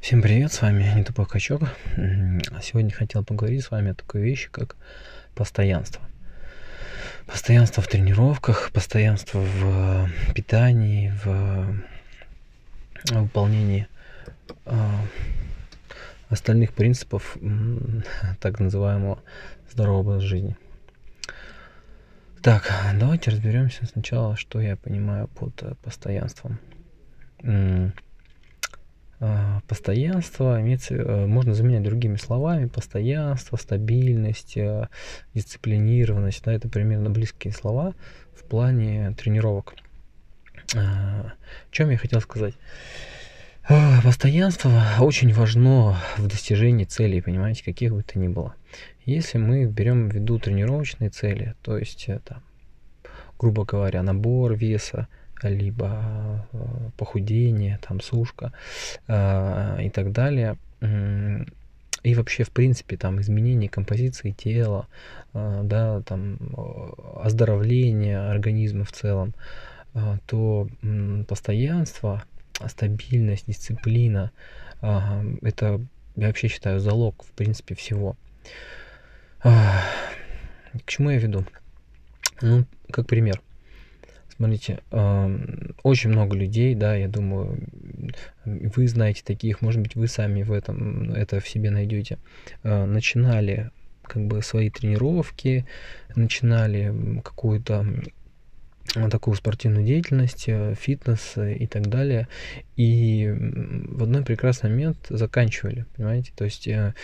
Всем привет, с вами не тупой качок. Сегодня хотел поговорить с вами о такой вещи, как постоянство. Постоянство в тренировках, постоянство в питании, в выполнении а, остальных принципов так называемого здорового образа жизни. Так, давайте разберемся сначала, что я понимаю под э, постоянством. А, постоянство имеется, э, можно заменять другими словами. Постоянство, стабильность, э, дисциплинированность. Да, это примерно близкие слова в плане тренировок. О чем я хотел сказать? Постоянство очень важно в достижении целей, понимаете, каких бы то ни было. Если мы берем в виду тренировочные цели, то есть это, грубо говоря, набор веса, либо э, похудение, там сушка э, и так далее. И вообще, в принципе, там изменение композиции тела, э, да, там оздоровление организма в целом, то постоянство, стабильность, дисциплина, это, я вообще считаю, залог, в принципе, всего. К чему я веду? Ну, как пример. Смотрите, очень много людей, да, я думаю, вы знаете таких, может быть, вы сами в этом это в себе найдете, а, начинали как бы свои тренировки, начинали какую-то такую спортивную деятельность, э, фитнес и так далее. И в одной прекрасный момент заканчивали, понимаете? То есть э,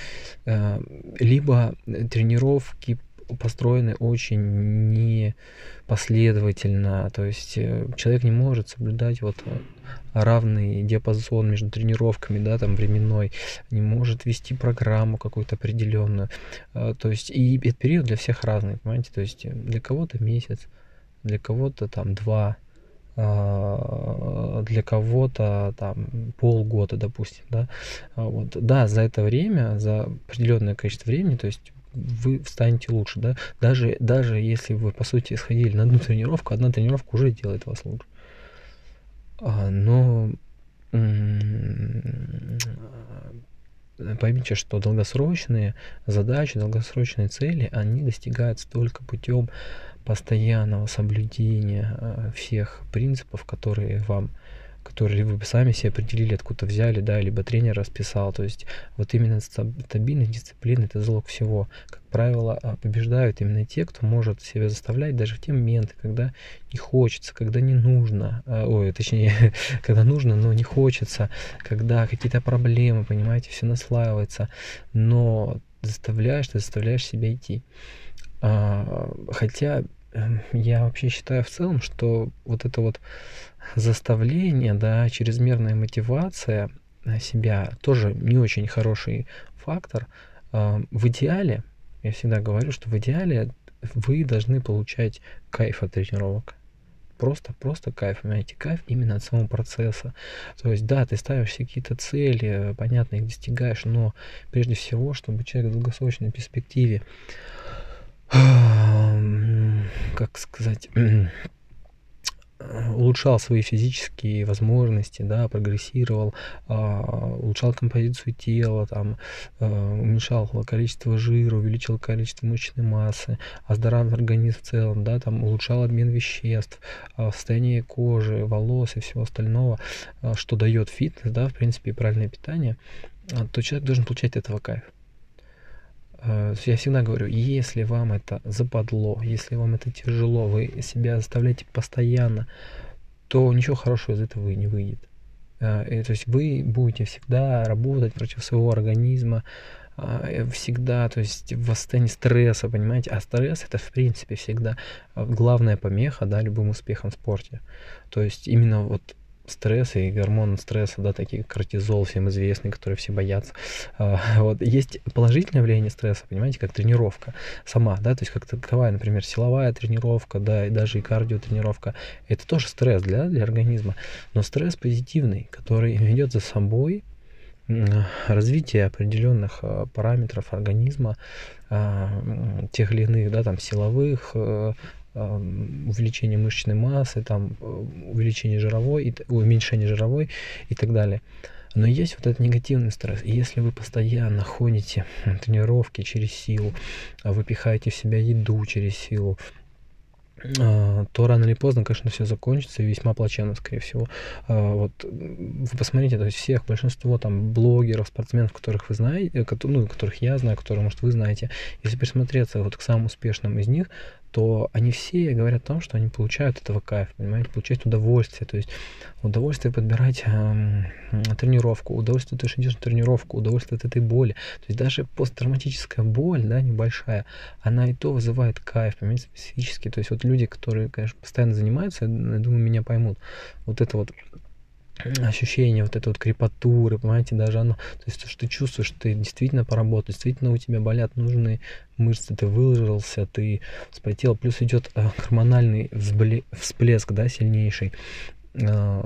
э, либо тренировки построены очень непоследовательно. То есть э, человек не может соблюдать вот э, равный диапазон между тренировками, да, там временной, не может вести программу какую-то определенную. Э, то есть и этот период для всех разный, понимаете? То есть для кого-то месяц, для кого-то там два, для кого-то там полгода, допустим, да, вот, да, за это время, за определенное количество времени, то есть вы станете лучше, да, даже, даже если вы, по сути, сходили на одну тренировку, одна тренировка уже делает вас лучше. А, но поймите, что долгосрочные задачи, долгосрочные цели, они достигаются только путем постоянного соблюдения а, всех принципов, которые вам которые вы сами себе определили, откуда взяли, да, либо тренер расписал. То есть вот именно стабильность, дисциплина – это залог всего. Как правило, а, побеждают именно те, кто может себя заставлять даже в те моменты, когда не хочется, когда не нужно, а, ой, точнее, когда нужно, но не хочется, когда какие-то проблемы, понимаете, все наслаивается, но заставляешь, ты заставляешь себя идти. А, хотя я вообще считаю в целом, что вот это вот заставление, да, чрезмерная мотивация себя тоже не очень хороший фактор. Эм, в идеале, я всегда говорю, что в идеале вы должны получать кайф от тренировок. Просто, просто кайф, понимаете, кайф именно от самого процесса. То есть, да, ты ставишь себе какие-то цели, понятно, их достигаешь, но прежде всего, чтобы человек в долгосрочной перспективе как сказать, улучшал свои физические возможности, да, прогрессировал, а, улучшал композицию тела, там, а, уменьшал количество жира, увеличил количество мышечной массы, оздоравливал организм в целом, да, там, улучшал обмен веществ, а, состояние кожи, волос и всего остального, что дает фитнес, да, в принципе, и правильное питание, то человек должен получать от этого кайф. Э, я всегда говорю, если вам это западло, если вам это тяжело, вы себя заставляете постоянно, то ничего хорошего из этого не выйдет. Э, то есть вы будете всегда работать против своего организма, э, всегда, то есть в состоянии стресса, понимаете, а стресс это в принципе всегда главная помеха, да, любым успехам в спорте. То есть именно вот стресса и гормон стресса, да, такие кортизол, всем известный, который все боятся. А, вот. Есть положительное влияние стресса, понимаете, как тренировка сама, да, то есть как таковая, например, силовая тренировка, да, и даже и кардиотренировка, это тоже стресс для, для организма, но стресс позитивный, который ведет за собой развитие определенных а, параметров организма, а, тех или иных, да, там, силовых, э, увеличение мышечной массы, там, э, увеличение жировой, уменьшение жировой и так далее. Но есть вот этот негативный стресс. И если вы постоянно ходите тренировки через силу, а выпихаете в себя еду через силу, а, то рано или поздно, конечно, все закончится и весьма плачевно, скорее всего. А, вот вы посмотрите, то есть всех, большинство там блогеров, спортсменов, которых вы знаете, ну, которых я знаю, которые, может, вы знаете, если присмотреться вот к самым успешным из них, то они все говорят о том, что они получают этого кайф, понимаете, получают удовольствие, то есть удовольствие подбирать э, тренировку, удовольствие, ты идешь на тренировку, удовольствие от этой боли. То есть даже посттравматическая боль, да, небольшая, она и то вызывает кайф, понимаете, специфически. То есть вот люди, которые, конечно, постоянно занимаются, я думаю, меня поймут. Вот это вот ощущение вот этой вот крепатуры, понимаете, даже оно, то есть то, что ты чувствуешь, ты действительно поработал, действительно у тебя болят нужные мышцы, ты выложился, ты вспотел, плюс идет э, гормональный всплеск, да, сильнейший, э,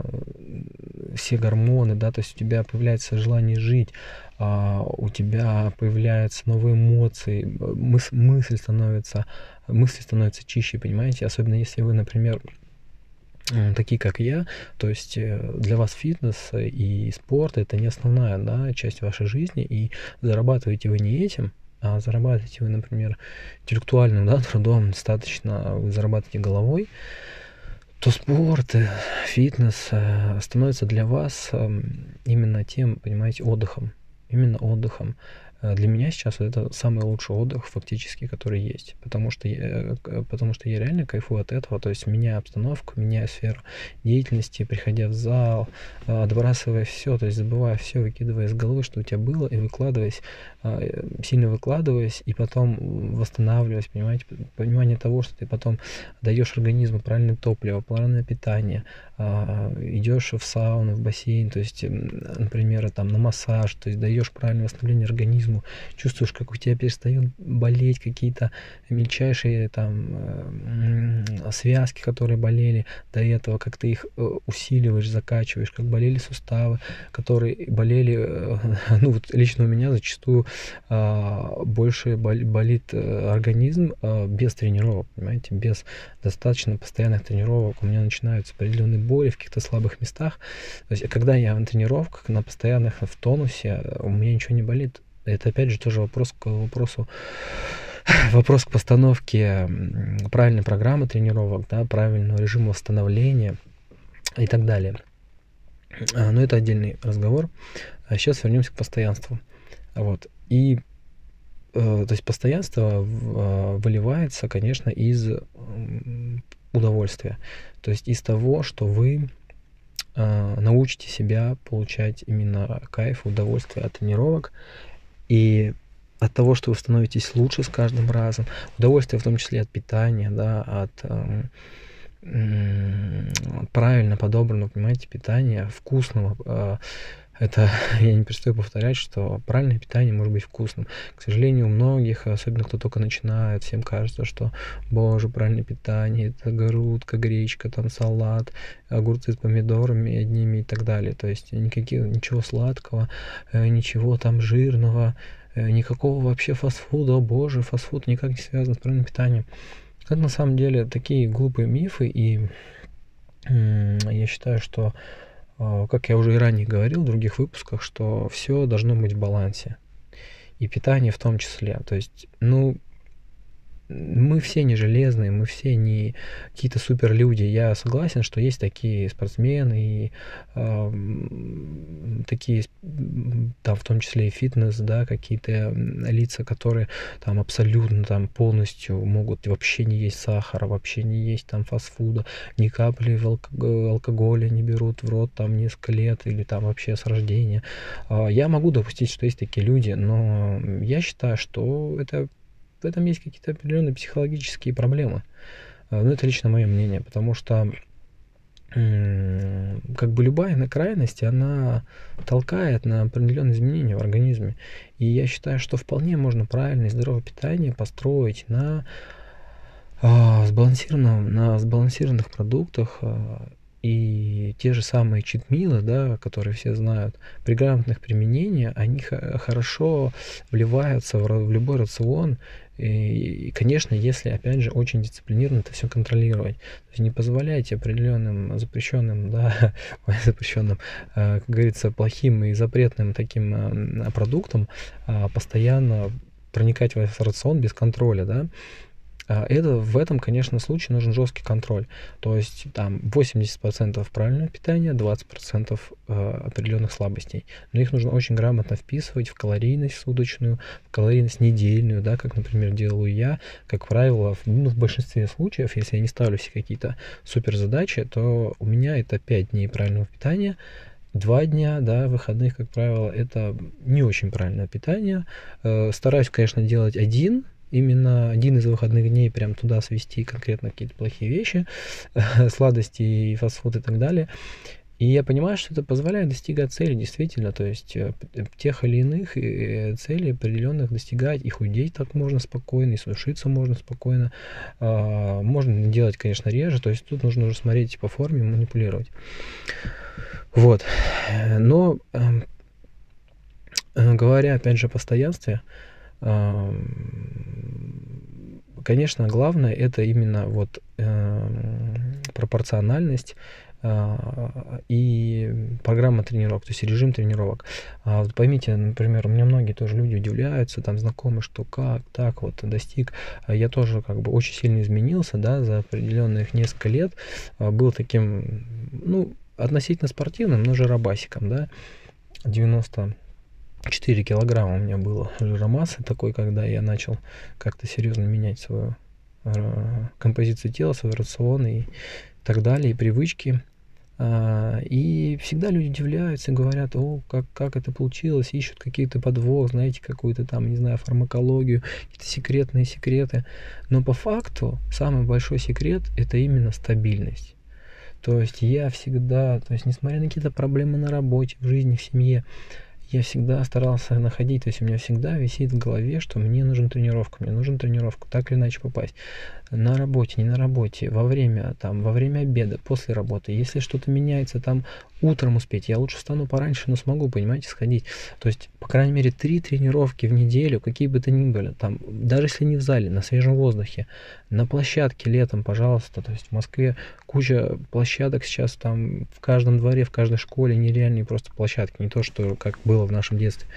все гормоны, да, то есть у тебя появляется желание жить, а, у тебя появляются новые эмоции, мыс мысль становится, мысли становятся чище, понимаете, особенно если вы, например, такие как я, то есть э, для вас фитнес и спорт это не основная да, часть вашей жизни, и зарабатываете вы не этим, а зарабатываете вы, например, интеллектуальным да, трудом, достаточно вы зарабатываете головой, то спорт, э, фитнес э, становится для вас эм, именно тем, понимаете, отдыхом, именно отдыхом. Э, для меня сейчас это самый лучший отдых фактически, который есть, потому что я, э, потому что я реально кайфую от этого, то есть меняя обстановку, меняя сферу деятельности, приходя в зал, э, отбрасывая все, то есть забывая все, выкидывая из головы, что у тебя было, и выкладываясь, сильно выкладываясь, и потом восстанавливаясь, понимаете, понимание того, что ты потом даешь организму правильное топливо, правильное питание, идешь в сауну, в бассейн, то есть, например, там на массаж, то есть даешь правильное восстановление организму, чувствуешь, как у тебя перестают болеть какие-то мельчайшие там э, связки, которые болели до этого, как ты их э, усиливаешь, закачиваешь, как болели суставы, которые болели, э, ну вот лично у меня зачастую а, больше болит организм а, без тренировок, понимаете, без достаточно постоянных тренировок у меня начинаются определенные боли в каких-то слабых местах. То есть, когда я на тренировках, на постоянных, в тонусе, у меня ничего не болит. Это опять же тоже вопрос к вопросу вопрос к постановке правильной программы тренировок, да, правильного режима восстановления и так далее. А, но это отдельный разговор. А сейчас вернемся к постоянству. Вот. И э, то есть постоянство э, выливается, конечно, из удовольствия. То есть из того, что вы э, научите себя получать именно кайф, удовольствие от тренировок и от того, что вы становитесь лучше с каждым разом, удовольствие в том числе от питания, да, от э, правильно подобранного, понимаете, питания, вкусного. Э, это я не перестаю повторять, что правильное питание может быть вкусным. К сожалению, у многих, особенно кто только начинает, всем кажется, что, боже, правильное питание, это грудка, гречка, там салат, огурцы с помидорами одними и так далее. То есть никаких, ничего сладкого, э, ничего там жирного, э, никакого вообще фастфуда, о боже, фастфуд никак не связан с правильным питанием. Это на самом деле такие глупые мифы, и я считаю, что как я уже и ранее говорил в других выпусках, что все должно быть в балансе. И питание в том числе. То есть, ну, мы все не железные, мы все не какие-то супер люди. Я согласен, что есть такие спортсмены и э, такие, там в том числе и фитнес, да, какие-то лица, которые там абсолютно там полностью могут вообще не есть сахара, вообще не есть там фастфуда, ни капли алкоголя не берут в рот там несколько лет или там вообще с рождения. Э, я могу допустить, что есть такие люди, но я считаю, что это в этом есть какие-то определенные психологические проблемы. А, ну, это лично мое мнение, потому что как бы любая крайность, она толкает на определенные изменения в организме. И я считаю, что вполне можно правильное и здоровое питание построить на, а, сбалансированном, на сбалансированных продуктах, а, И те же самые читмилы, да, которые все знают, при грамотных применениях, они хорошо вливаются в, в любой рацион. И, конечно, если, опять же, очень дисциплинированно это все контролировать. То есть не позволяйте определенным запрещенным, да, запрещенным, э, как говорится, плохим и запретным таким продуктам э, постоянно проникать в рацион без контроля, да, а, это, в этом, конечно, случае нужен жесткий контроль. То есть там 80% правильного питания, 20% э, определенных слабостей. Но их нужно очень грамотно вписывать в калорийность суточную, в калорийность недельную, да, как, например, делаю я. Как правило, в, ну, в большинстве случаев, если я не ставлю себе какие-то супер задачи, то у меня это 5 дней правильного питания, Два дня, да, выходных, как правило, это не очень правильное питание. Э, стараюсь, конечно, делать один, именно один из выходных дней прям туда свести конкретно какие-то плохие вещи, сладости и фастфуд и так далее. И я понимаю, что это позволяет достигать цели, действительно, то есть э, тех или иных э, целей определенных достигать, и худеть так можно спокойно, и сушиться можно спокойно. А, можно делать, конечно, реже, то есть тут нужно уже смотреть по форме, манипулировать. Вот. Но эм, э, говоря, опять же, о постоянстве, Конечно, главное это именно вот э, пропорциональность э, и программа тренировок, то есть режим тренировок. А вот поймите, например, у меня многие тоже люди удивляются, там знакомые, что как так вот достиг. А я тоже как бы очень сильно изменился, да, за определенных несколько лет а, был таким, ну, относительно спортивным, но жиробасиком, да, 90 4 килограмма у меня было жиромассы такой, когда я начал как-то серьезно менять свою э, композицию тела, свой рацион и так далее, и привычки. А, и всегда люди удивляются, говорят, о, как, как это получилось, ищут какие-то подвох, знаете, какую-то там, не знаю, фармакологию, какие-то секретные секреты. Но по факту самый большой секрет – это именно стабильность. То есть я всегда, то есть несмотря на какие-то проблемы на работе, в жизни, в семье, я всегда старался находить, то есть у меня всегда висит в голове, что мне нужен тренировка, мне нужен тренировку, так или иначе попасть на работе, не на работе, во время, там, во время обеда, после работы. Если что-то меняется, там, утром успеть, я лучше встану пораньше, но смогу, понимаете, сходить. То есть, по крайней мере, три тренировки в неделю, какие бы то ни были, там, даже если не в зале, на свежем воздухе, на площадке летом, пожалуйста. То есть, в Москве куча площадок сейчас, там, в каждом дворе, в каждой школе нереальные просто площадки, не то, что как было в нашем детстве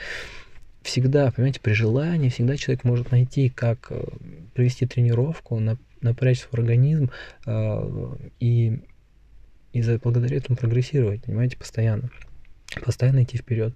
всегда, понимаете, при желании всегда человек может найти, как э, провести тренировку, напрячь свой организм э, и, и за, благодаря этому прогрессировать, понимаете, постоянно. Постоянно идти вперед.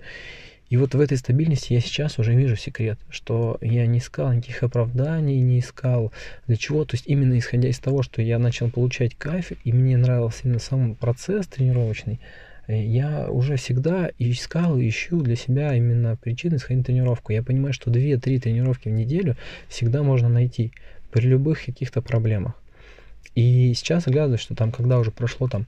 И вот в этой стабильности я сейчас уже вижу секрет, что я не искал никаких оправданий, не искал для чего. То есть именно исходя из того, что я начал получать кайф, и мне нравился именно сам процесс тренировочный, я уже всегда искал и ищу для себя именно причины сходить на тренировку. Я понимаю, что 2-3 тренировки в неделю всегда можно найти при любых каких-то проблемах. И сейчас оглядываюсь, что там, когда уже прошло там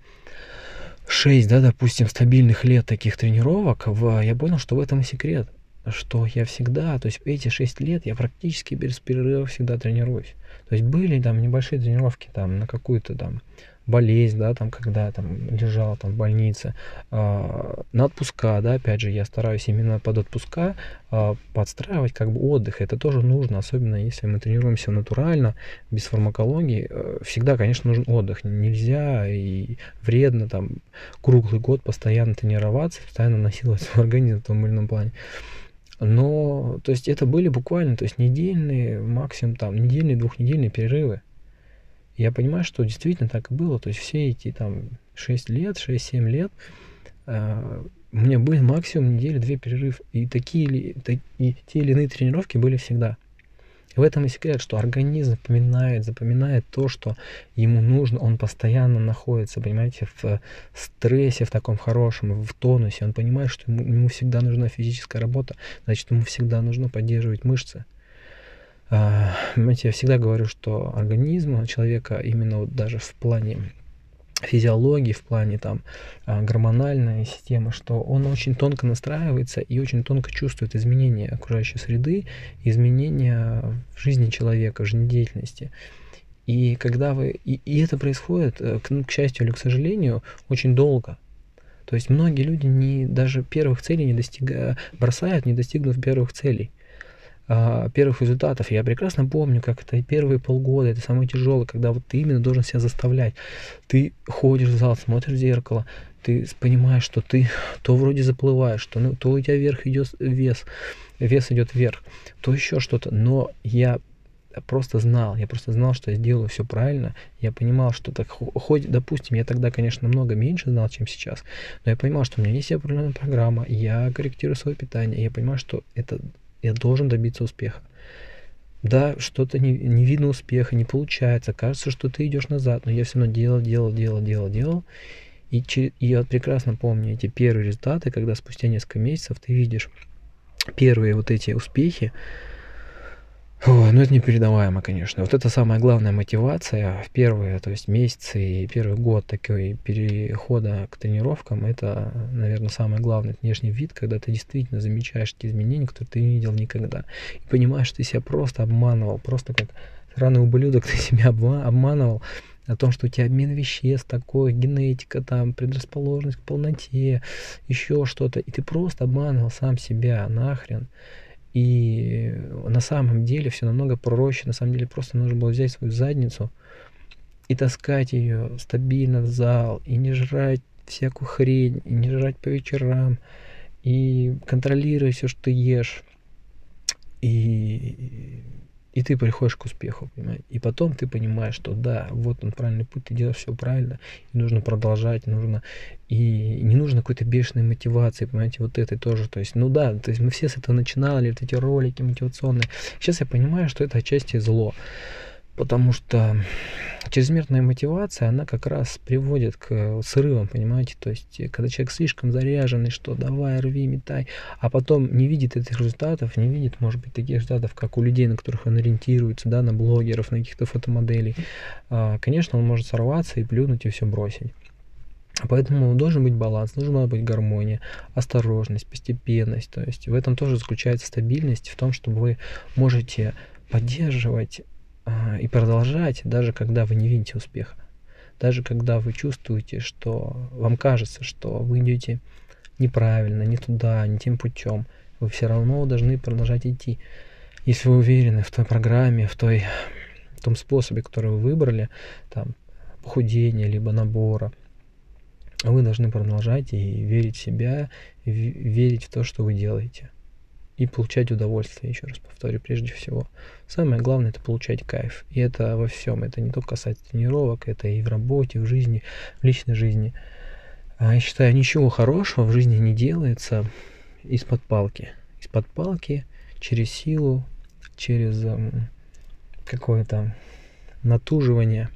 6, да, допустим, стабильных лет таких тренировок, в, я понял, что в этом и секрет. Что я всегда, то есть эти 6 лет я практически без перерыва всегда тренируюсь. То есть были там небольшие тренировки там на какую-то там болезнь, да, там, когда там лежал там в больнице, э, на отпуска, да, опять же, я стараюсь именно под отпуска э, подстраивать как бы отдых, это тоже нужно, особенно если мы тренируемся натурально, без фармакологии, э, всегда, конечно, нужен отдых, нельзя и вредно там круглый год постоянно тренироваться, постоянно насиловать свой организм в том или ином плане. Но, то есть это были буквально, то есть недельные, максимум там, недельные, двухнедельные перерывы. Я понимаю, что действительно так и было. То есть все эти там 6 лет, 6-7 лет э, у меня были максимум недели две перерыв. И такие или, и те или иные тренировки были всегда. В этом и секрет, что организм запоминает, запоминает то, что ему нужно, он постоянно находится, понимаете, в стрессе, в таком хорошем, в тонусе. Он понимает, что ему, ему всегда нужна физическая работа, значит, ему всегда нужно поддерживать мышцы. Понимаете, я всегда говорю, что организм человека именно вот даже в плане физиологии, в плане там а, гормональной системы, что он очень тонко настраивается и очень тонко чувствует изменения окружающей среды, изменения в жизни человека, в жизнедеятельности. И когда вы... И, и это происходит, э, к, ну, к счастью или к сожалению, очень долго. То есть многие люди не, даже первых целей не достигают, бросают, не достигнув первых целей а, первых результатов. Я прекрасно помню, как это первые полгода, это самое тяжелое, когда вот ты именно должен себя заставлять. Ты ходишь в зал, смотришь в зеркало, ты понимаешь, что ты то вроде заплываешь, то, ну, то у тебя вверх идет вес, вес идет вверх, то еще что-то. Но я просто знал, я просто знал, что я сделаю все правильно. Я понимал, что так, хоть, допустим, я тогда, конечно, много меньше знал, чем сейчас, но я понимал, что у меня есть определенная программа, я корректирую свое питание, я понимаю, что это я должен добиться успеха. Да, что-то не, не видно успеха, не получается, кажется, что ты идешь назад, но я все равно делал, делал, делал, делал, делал. И, и я прекрасно помню эти первые результаты, когда спустя несколько месяцев ты видишь первые вот эти успехи, Ой, ну это непередаваемо, конечно. Вот это самая главная мотивация в первые, то есть месяцы и первый год такой перехода к тренировкам, это, наверное, самый главный внешний вид, когда ты действительно замечаешь те изменения, которые ты не видел никогда. И понимаешь, что ты себя просто обманывал, просто как сраный ублюдок ты себя обманывал о том, что у тебя обмен веществ такой, генетика, там, предрасположенность к полноте, еще что-то. И ты просто обманывал сам себя нахрен. И на самом деле все намного проще. На самом деле просто нужно было взять свою задницу и таскать ее стабильно в зал, и не жрать всякую хрень, и не жрать по вечерам, и контролировать все, что ты ешь. И и ты приходишь к успеху, понимаете? И потом ты понимаешь, что да, вот он правильный путь, ты делаешь все правильно, и нужно продолжать, нужно, и не нужно какой-то бешеной мотивации, понимаете, вот этой тоже, то есть, ну да, то есть мы все с этого начинали, вот эти ролики мотивационные. Сейчас я понимаю, что это отчасти зло, потому что чрезмерная мотивация, она как раз приводит к срывам, понимаете, то есть когда человек слишком заряженный, что давай, рви, метай, а потом не видит этих результатов, не видит, может быть, таких результатов, как у людей, на которых он ориентируется, да, на блогеров, на каких-то фотомоделей, а, конечно, он может сорваться и плюнуть и все бросить. Поэтому должен быть баланс, должна быть гармония, осторожность, постепенность. То есть в этом тоже заключается стабильность, в том, что вы можете поддерживать и продолжать, даже когда вы не видите успеха. Даже когда вы чувствуете, что вам кажется, что вы идете неправильно, не туда, не тем путем, вы все равно должны продолжать идти. Если вы уверены в той программе, в, той, в том способе, который вы выбрали, там, похудения, либо набора, вы должны продолжать и верить в себя, верить в то, что вы делаете и получать удовольствие, еще раз повторю, прежде всего. Самое главное это получать кайф. И это во всем. Это не только касается тренировок, это и в работе, в жизни, в личной жизни. А я считаю, ничего хорошего в жизни не делается из-под палки. Из-под палки, через силу, через эм, какое-то натуживание.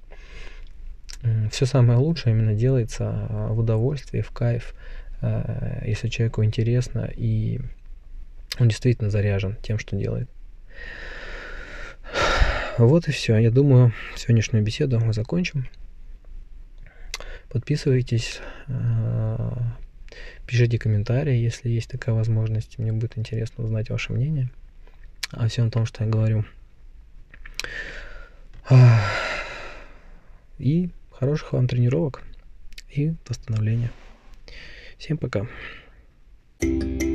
Все самое лучшее именно делается а, в удовольствии, в кайф, а, если человеку интересно и он действительно заряжен тем, что делает. Вот и все. Я думаю, сегодняшнюю беседу мы закончим. Подписывайтесь, э, пишите комментарии, если есть такая возможность. Мне будет интересно узнать ваше мнение о всем том, что я говорю. И хороших вам тренировок и восстановления. Всем пока. thank you